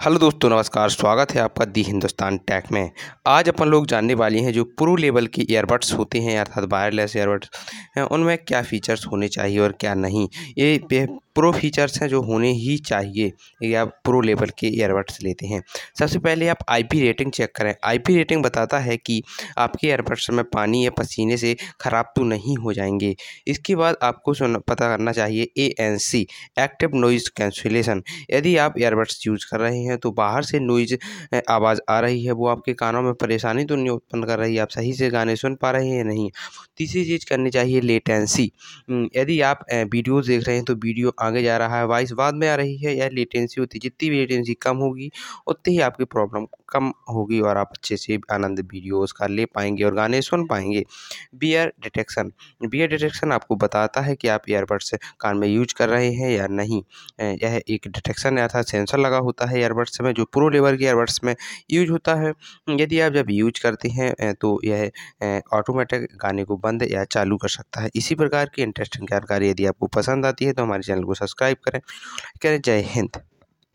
Hello दोस्तों, नमस्कार, स्वागत है आपका दी हिंदुस्तान टैक में। आज अपन लोग जानने वाले हैं जो प्रो लेवल के ईयरबड्स होते हैं, अर्थात वायरलेस ईयरबड्स उनमें क्या फ़ीचर्स होने चाहिए और क्या नहीं। ये प्रो फीचर्स हैं जो होने ही चाहिए यदि आप प्रो लेवल के ईयरबड्स लेते हैं। सबसे पहले आप आईपी रेटिंग चेक करें। आईपी रेटिंग बताता है कि आपके ईयरबड्स में पानी या पसीने से ख़राब तो नहीं हो जाएँगे। इसके बाद आपको सुन, पता करना चाहिए A N C active noise cancellation यदि आप ईयरबड्स यूज़ कर रहे हैं तो बाहर से नॉइज़ आवाज़ आ रही है, वो आपके कानों में परेशानी तो नहीं उत्पन्न कर रही है आप सही से गाने सुन पा रहे हैं नहीं? तीसरी चीज़ करनी चाहिए लेटेंसी यदि आप वीडियोज़ देख रहे हैं तो वीडियो आगे जा रहा है वॉइस बाद में आ रही है या लेटेंसी होती है जितनी भी लेटेंसी कम होगी, उतनी ही आपकी प्रॉब्लम कम होगी और आप अच्छे से आनंद वीडियोज़ का ले पाएँगे और गाने सुन पाएँगे। बियर डिटेक्शन बियर डिटेक्शन आपको बताता है कि आप ईयरबड्स कान में यूज़ कर रहे हैं या नहीं। यह एक डिटेक्शन अर्थात सेंसर लगा होता है ईयरबड्स में, जो प्रो लेवल के ईयरबड्स में यूज़ होता है। यदि आप जब यूज़ करते हैं तो यह ऑटोमेटिक गाने को बंद या चालू कर सकता है। इसी प्रकार की इंटरेस्टिंग जानकारी यदि आपको पसंद आती है तो हमारे चैनल को सब्सक्राइब करें। करें जय हिंद।